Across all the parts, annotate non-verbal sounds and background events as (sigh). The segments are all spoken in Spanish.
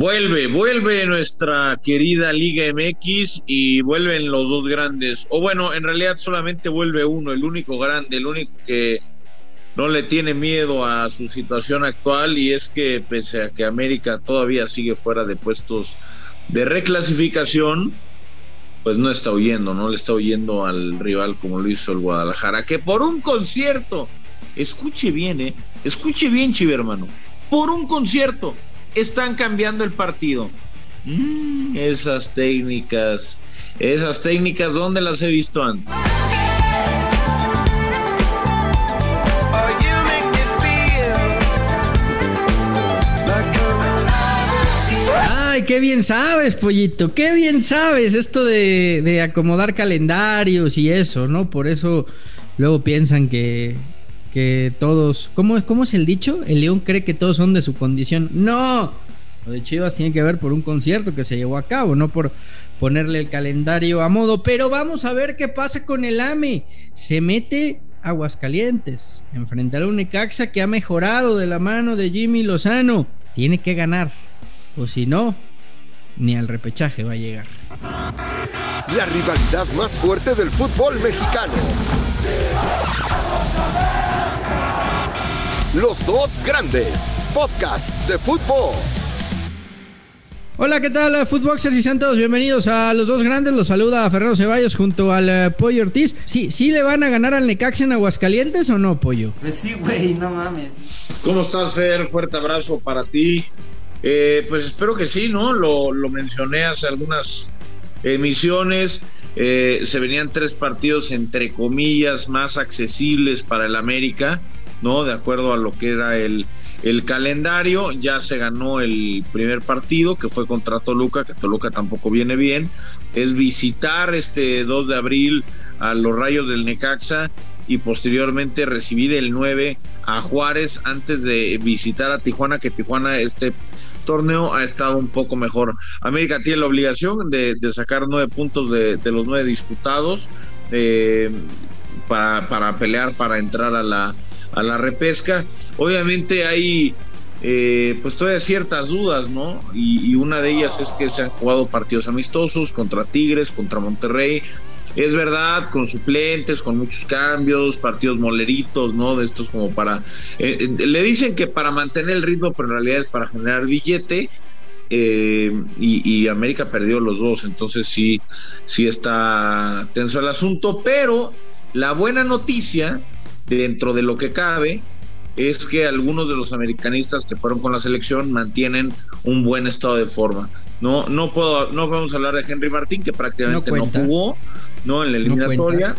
Vuelve, vuelve nuestra querida Liga MX y vuelven los dos grandes. O bueno, en realidad solamente vuelve uno, el único grande, el único que no le tiene miedo a su situación actual y es que pese a que América todavía sigue fuera de puestos de reclasificación, pues no está oyendo, no le está oyendo al rival como lo hizo el Guadalajara, que por un concierto, escuche bien, eh, escuche bien, hermano, por un concierto están cambiando el partido. Mm, esas técnicas, esas técnicas, ¿dónde las he visto antes? Ay, qué bien sabes, pollito, qué bien sabes esto de, de acomodar calendarios y eso, ¿no? Por eso luego piensan que, que todos. ¿cómo, ¿Cómo es el dicho? El León cree que todos son de su condición. ¡No! Lo de Chivas tiene que ver por un concierto que se llevó a cabo, no por ponerle el calendario a modo. Pero vamos a ver qué pasa con el AME. Se mete Aguascalientes, enfrentar a un Necaxa que ha mejorado de la mano de Jimmy Lozano. Tiene que ganar, o si no, ni al repechaje va a llegar. La rivalidad más fuerte del fútbol mexicano. Los dos grandes, podcast de fútbol. Hola, ¿qué tal, Footboxers y Santos? Bienvenidos a Los Dos Grandes. Los saluda Fernando Ceballos junto al eh, Pollo Ortiz. ¿Sí, ¿Sí le van a ganar al Necaxa en Aguascalientes o no, Pollo? Pues sí, güey, no mames. ¿Cómo estás, Fer? Fuerte abrazo para ti. Eh, pues espero que sí, ¿no? Lo, lo mencioné hace algunas emisiones. Eh, se venían tres partidos, entre comillas, más accesibles para el América. ¿No? De acuerdo a lo que era el, el calendario, ya se ganó el primer partido que fue contra Toluca, que Toluca tampoco viene bien, es visitar este 2 de abril a los Rayos del Necaxa y posteriormente recibir el 9 a Juárez antes de visitar a Tijuana, que Tijuana este torneo ha estado un poco mejor. América tiene la obligación de, sacar nueve puntos de, los nueve disputados eh, para, para pelear, para entrar a la a la repesca. Obviamente hay eh, pues todavía ciertas dudas, ¿no? Y, una de ellas es que se han jugado partidos amistosos contra Tigres, contra Monterrey. Es verdad, con suplentes, con muchos cambios, partidos moleritos, ¿no? De estos como para... Eh, eh, le dicen que para mantener el ritmo, pero en realidad es para generar billete. y, y, América perdió los dos, entonces sí, sí está tenso el asunto, pero la buena noticia dentro de lo que cabe, es que algunos de los americanistas que fueron con la selección mantienen un buen estado de forma. No, no puedo, no podemos hablar de Henry Martín, que prácticamente no, jugó, ¿no? En la eliminatoria,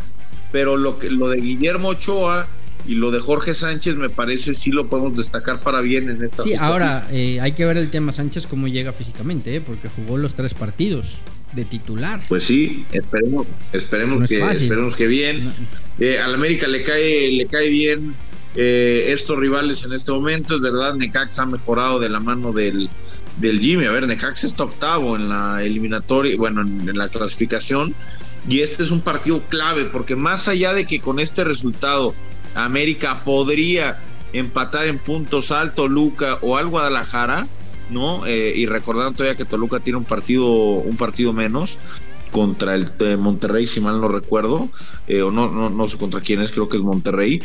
pero lo que lo de Guillermo Ochoa y lo de Jorge Sánchez me parece sí lo podemos destacar para bien en esta. Sí, ahora eh, hay que ver el tema Sánchez cómo llega físicamente, ¿eh? porque jugó los tres partidos de titular. Pues sí, esperemos, esperemos que, esperemos que bien. Eh, al América le cae, le cae bien eh, estos rivales en este momento. Es verdad, Necaxa ha mejorado de la mano del, del Jimmy. A ver, Necaxa está octavo en la eliminatoria, bueno, en, la clasificación. Y este es un partido clave, porque más allá de que con este resultado América podría empatar en puntos al Toluca o al Guadalajara, ¿no? Eh, y recordando todavía que Toluca tiene un partido, un partido menos contra el Monterrey, si mal no recuerdo, eh, o no, no, no sé contra quién es, creo que es Monterrey.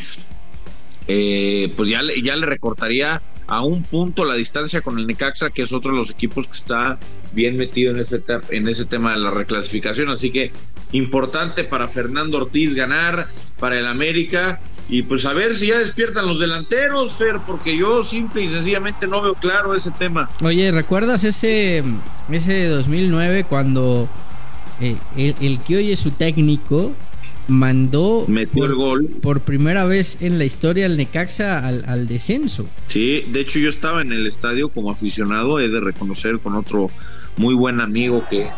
Eh, pues ya, ya le recortaría a un punto la distancia con el Necaxa, que es otro de los equipos que está bien metido en ese, en ese tema de la reclasificación. Así que importante para Fernando Ortiz ganar, para el América, y pues a ver si ya despiertan los delanteros, Fer, porque yo simple y sencillamente no veo claro ese tema. Oye, ¿recuerdas ese, ese 2009 cuando eh, el, el que hoy es su técnico mandó Metió por, el gol. por primera vez en la historia al Necaxa al, descenso. Sí, de hecho yo estaba en el estadio como aficionado, he de reconocer con otro muy buen amigo que,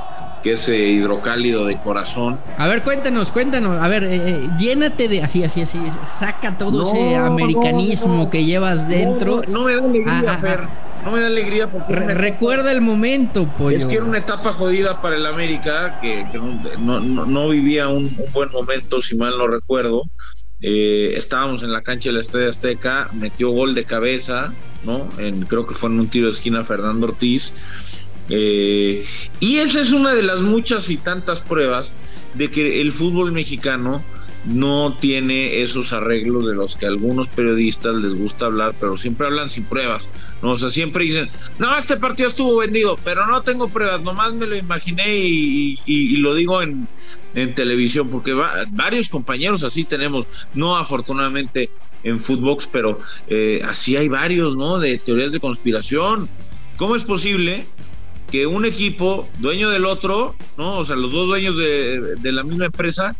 que es eh, hidrocálido de corazón. A ver, cuéntanos, cuéntanos, a ver, eh, eh, llénate de así, así, así, saca todo ese americanismo que llevas dentro. No, me da alegría, ah, ah, ah no me da alegría porque... recuerda el momento, pues. Es que era una etapa jodida para el América, que, no, vivía un, buen momento, si mal no recuerdo. eh, estábamos en la cancha del Estadio Azteca, metió gol de cabeza, ¿no? En, creo que fue en un tiro de esquina Fernando Ortiz. Eh, y esa es una de las muchas y tantas pruebas de que el fútbol mexicano no tiene esos arreglos de los que a algunos periodistas les gusta hablar, pero siempre hablan sin pruebas. ¿no? O sea, siempre dicen, no, este partido estuvo vendido, pero no tengo pruebas, nomás me lo imaginé y, lo digo en, televisión, porque varios compañeros así tenemos, no afortunadamente en Footbox, pero eh, así hay varios, ¿no? De teorías de conspiración. ¿Cómo es posible que un equipo dueño del otro, ¿no? O sea, los dos dueños de, de la misma empresa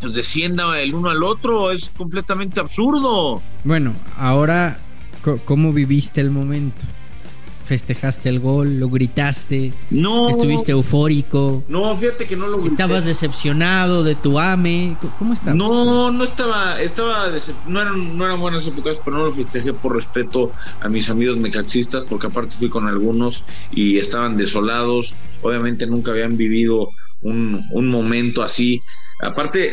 pues descienda el uno al otro, es completamente absurdo. Bueno, ahora, ¿cómo viviste el momento? Festejaste el gol, lo gritaste, no, estuviste eufórico. No, fíjate que no lo grité. Estabas decepcionado de tu AME. ¿Cómo estabas? No, no estaba, estaba no eran, no eran buenas épocas, pero no lo festejé por respeto a mis amigos mecaxistas, porque aparte fui con algunos y estaban desolados. Obviamente nunca habían vivido un, un momento así Aparte,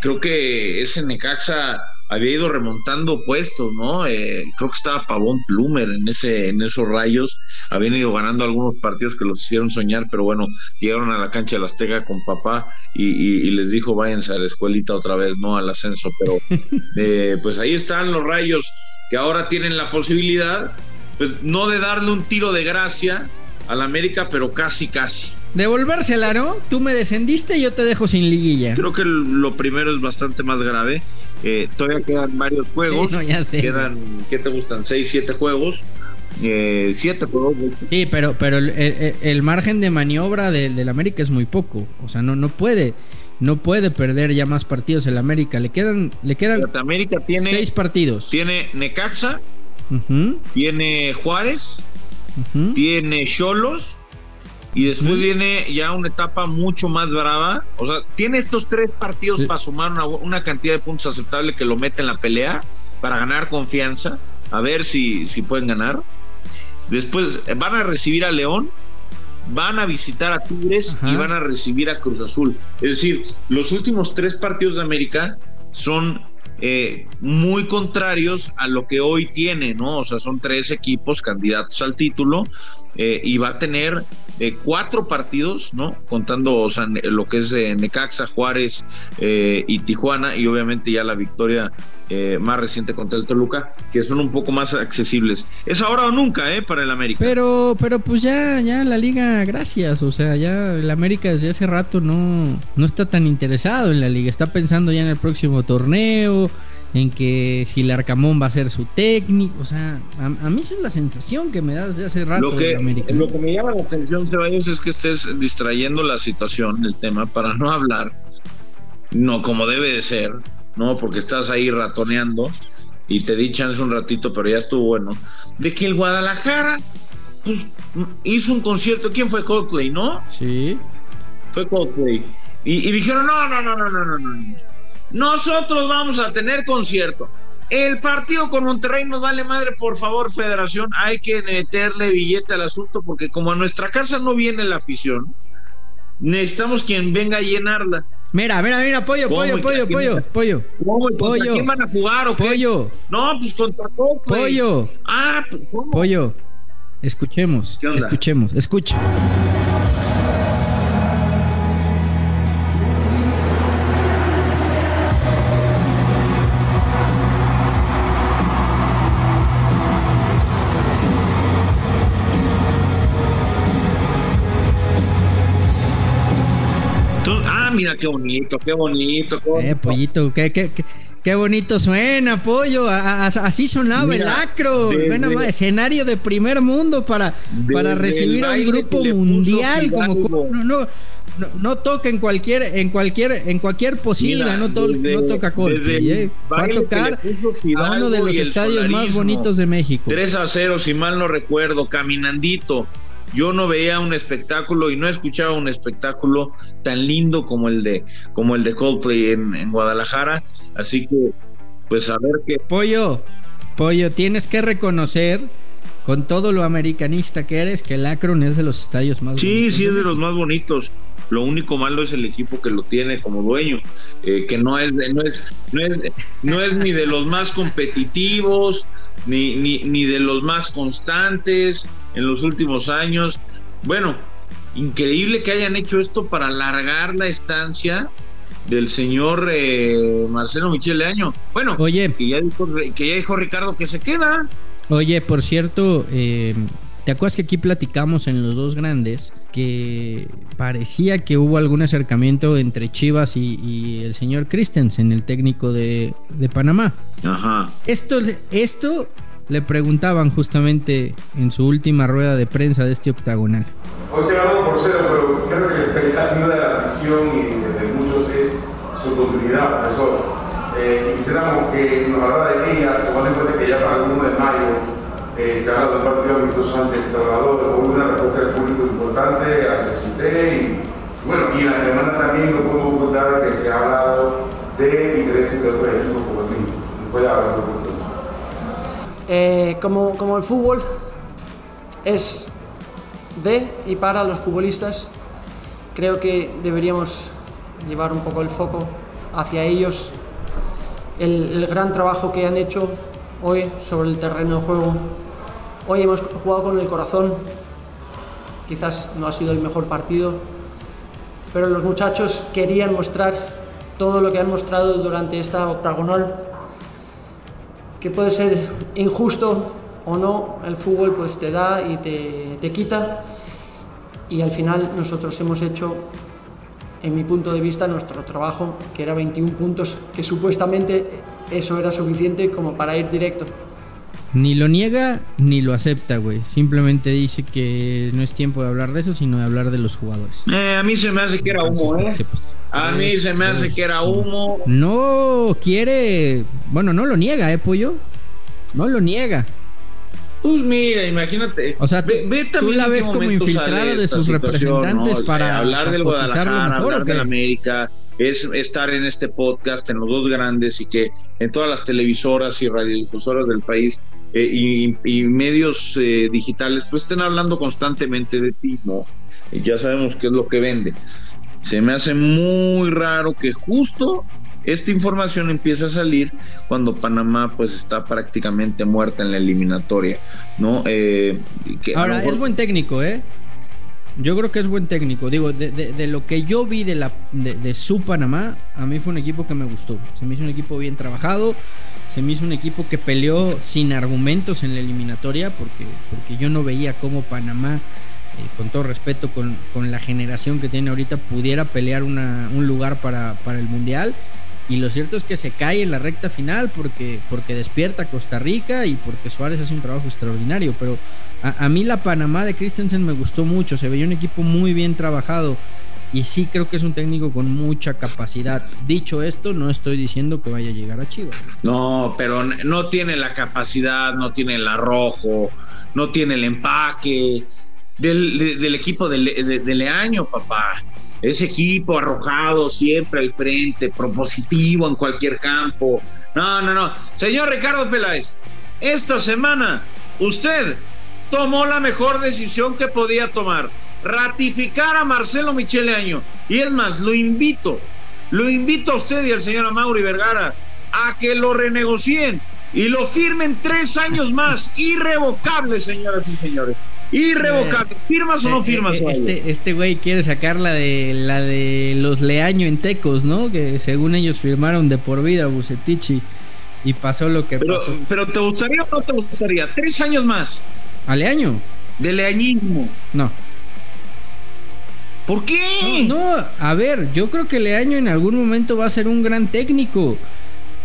creo que ese Necaxa había ido remontando puestos, ¿no? Eh, creo que estaba Pavón Plumer en ese, en esos rayos, habían ido ganando algunos partidos que los hicieron soñar, pero bueno, llegaron a la cancha de la Azteca con papá y, les dijo váyanse a la escuelita otra vez, no al ascenso, pero (laughs) eh, pues ahí están los rayos que ahora tienen la posibilidad, pues no de darle un tiro de gracia al América, pero casi, casi. Devolvérsela, ¿no? Tú me descendiste y yo te dejo sin liguilla. Creo que lo primero es bastante más grave. Eh, todavía quedan varios juegos. (laughs) no, ya sé. Quedan, ¿qué te gustan? ¿Seis, siete juegos? Eh, siete juegos. Sí, pero, pero el, margen de maniobra del, América es muy poco. O sea, no, no puede. No puede perder ya más partidos el América. Le quedan, le quedan América tiene, seis partidos. Tiene Necaxa, tiene Juárez, tiene Cholos y después viene ya una etapa mucho más brava. O sea, tiene estos tres partidos para sumar una, cantidad de puntos aceptable que lo mete en la pelea para ganar confianza, a ver si, si pueden ganar. Después eh, van a recibir a León, van a visitar a Tigres y van a recibir a Cruz Azul. Es decir, los últimos tres partidos de América son eh, muy contrarios a lo que hoy tiene, ¿no? O sea, son tres equipos candidatos al título eh, y va a tener eh, cuatro partidos, ¿no? Contando lo que es Necaxa, Juárez y Tijuana y obviamente ya la victoria más reciente contra el Toluca, que son un poco más accesibles. Es ahora o nunca, ¿eh? Para el América. Pero, pero pues ya, ya la liga, gracias, o sea, ya el América desde hace rato no, no está tan interesado en la liga, está pensando ya en el próximo torneo en que si el Arcamón va a ser su técnico, o sea, a, mí esa es la sensación que me da desde hace rato. Lo que, lo que me llama la atención, Ceballos, es que estés distrayendo la situación, el tema, para no hablar, no como debe de ser, ¿no? Porque estás ahí ratoneando y te di chance un ratito, pero ya estuvo bueno, de que el Guadalajara pues, hizo un concierto, ¿quién fue Coldplay, no? Sí. Fue Coldplay. Y, y dijeron, no, no, no, no, no, no, no nosotros vamos a tener concierto. El partido con Monterrey nos vale madre, por favor, Federación, hay que meterle billete al asunto porque como a nuestra casa no viene la afición, necesitamos quien venga a llenarla. Mira, mira, mira, pollo, pollo, pollo, pollo, pollo. pollo. ¿Quién van a jugar o qué? Pollo. No, pues contra todo. Pollo. Ah, pues, ¿cómo? Pollo. Escuchemos, escuchemos, escucha. Mira qué bonito, qué bonito. Qué Eh, pollito, qué, qué, qué, bonito suena, pollo. así sonaba el acro. escenario de primer mundo para, para recibir a un grupo mundial. Como, no, no, no, toca en cualquier, en cualquier, en cualquier posible, no, no, toca con eh. Va a tocar a uno de los estadios más bonitos de México. 3 a 0, si mal no recuerdo, caminandito yo no veía un espectáculo y no escuchaba un espectáculo tan lindo como el de como el de Coldplay en, Guadalajara. Así que pues a ver qué pollo pollo tienes que reconocer con todo lo americanista que eres, que el Akron es de los estadios más sí, bonitos. Sí, sí, es de los más bonitos. Lo único malo es el equipo que lo tiene como dueño, eh, que no es, no es, no es, no es ni de los más competitivos, ni, ni, ni de los más constantes en los últimos años. Bueno, increíble que hayan hecho esto para alargar la estancia del señor eh, Marcelo Michele Año. Bueno, Oye, que ya, dijo, que ya dijo Ricardo que se queda. Oye, por cierto, eh, ¿te acuerdas que aquí platicamos en los dos grandes que parecía que hubo algún acercamiento entre Chivas y, y el señor Christensen, el técnico de, de Panamá? Ajá. Esto, esto le preguntaban justamente en su última rueda de prensa de este octagonal. Hoy se ganó por cero, pero creo que la expectativa de la afición y de muchos es su continuidad, profesor. Eh, quisiéramos que nos hablara de ella, tomando en cuenta que ya para el 1 de mayo eh, se habla de un partido amistoso ante El Salvador, hubo una respuesta del público importante hacia usted y bueno, y la semana también no podemos ocultar que se ha hablado de intereses de otros equipos como el mismo. ¿Puede hablar un eh, como, como el fútbol es de y para los futbolistas, creo que deberíamos llevar un poco el foco hacia ellos el, gran trabajo que han hecho hoy sobre el terreno de juego. Hoy hemos jugado con el corazón, quizás no ha sido el mejor partido, pero los muchachos querían mostrar todo lo que han mostrado durante esta octagonal, que puede ser injusto o no, el fútbol pues te da y te, te quita, y al final nosotros hemos hecho en mi punto de vista, nuestro trabajo, que era 21 puntos, que supuestamente eso era suficiente como para ir directo. Ni lo niega ni lo acepta, güey. Simplemente dice que no es tiempo de hablar de eso, sino de hablar de los jugadores. Eh, a mí se me hace que era humo, ¿eh? A mí se me hace que era humo. No quiere. Bueno, no lo niega, ¿eh, pollo? No lo niega. Pues mira, imagínate. O sea, tú, ve, ve tú la ves como infiltrada de sus representantes ¿no? para hablar del Guadalajara, mejor, hablar del América, es estar en este podcast en los dos grandes y que en todas las televisoras y radiodifusoras del país eh, y, y, medios eh, digitales pues estén hablando constantemente de ti, ¿no? Y ya sabemos qué es lo que vende. Se me hace muy raro que justo esta información empieza a salir cuando Panamá pues está prácticamente muerta en la eliminatoria, ¿no? Eh, que Ahora, mejor- es buen técnico, ¿eh? Yo creo que es buen técnico. Digo, de, de- de lo que yo vi de, la, de, de su Panamá, a mí fue un equipo que me gustó. Se me hizo un equipo bien trabajado. Se me hizo un equipo que peleó sin argumentos en la eliminatoria, porque, porque yo no veía cómo Panamá, eh, con todo respeto, con, con la generación que tiene ahorita, pudiera pelear una- un lugar para, para el Mundial. Y lo cierto es que se cae en la recta final porque, porque despierta Costa Rica y porque Suárez hace un trabajo extraordinario. Pero a, a mí la Panamá de Christensen me gustó mucho. Se veía un equipo muy bien trabajado. Y sí creo que es un técnico con mucha capacidad. Dicho esto, no estoy diciendo que vaya a llegar a Chivas. No, pero no tiene la capacidad, no tiene el arrojo, no tiene el empaque del, de- del equipo de, Le- de- de Leaño, papá. Ese equipo arrojado siempre al frente, propositivo en cualquier campo. No, no, no. Señor Ricardo Peláez, esta semana usted tomó la mejor decisión que podía tomar. Ratificar a Marcelo Michele Año. Y es más, lo invito, lo invito a usted y al señor Amauri Vergara a que lo renegocien y lo firmen tres años más. Irrevocable, señoras y señores. Irrevocable. ¿Firmas o no Eh, firmas? eh? Este, este güey quiere sacar la de la de los Leaño en Tecos, ¿no? Que según ellos firmaron de por vida Bucetichi. Y pasó lo que Pero, pasó. pero ¿te gustaría o no te gustaría? Tres años más ¿A Leaño? de leañismo. No. ¿Por qué? No, no, a ver, yo creo que Leaño en algún momento va a ser un gran técnico,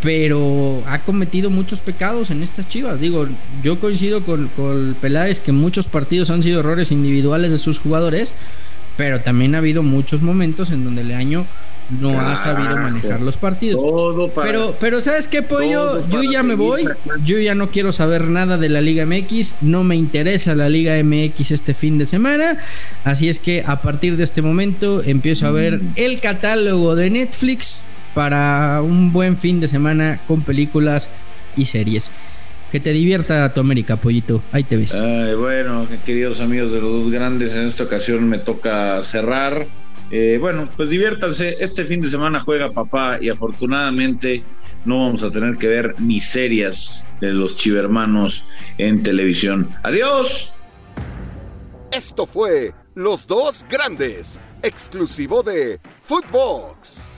pero ha cometido muchos pecados en estas chivas. Digo, yo coincido con, con Peláez que muchos partidos han sido errores individuales de sus jugadores, pero también ha habido muchos momentos en donde Leaño no ha sabido manejar los partidos. Todo para. Pero, pero ¿sabes qué, Pollo? Yo ya me voy. Yo ya no quiero saber nada de la Liga MX. No me interesa la Liga MX este fin de semana. Así es que a partir de este momento empiezo a ver Mm. el catálogo de Netflix para un buen fin de semana con películas y series. que te divierta tu América, pollito. Ahí te ves. bueno, queridos amigos de los dos grandes, en esta ocasión me toca cerrar. Eh, bueno, pues diviértanse. Este fin de semana juega papá y afortunadamente no vamos a tener que ver miserias de los chivermanos en televisión. Adiós. Esto fue Los Dos Grandes, exclusivo de Footbox.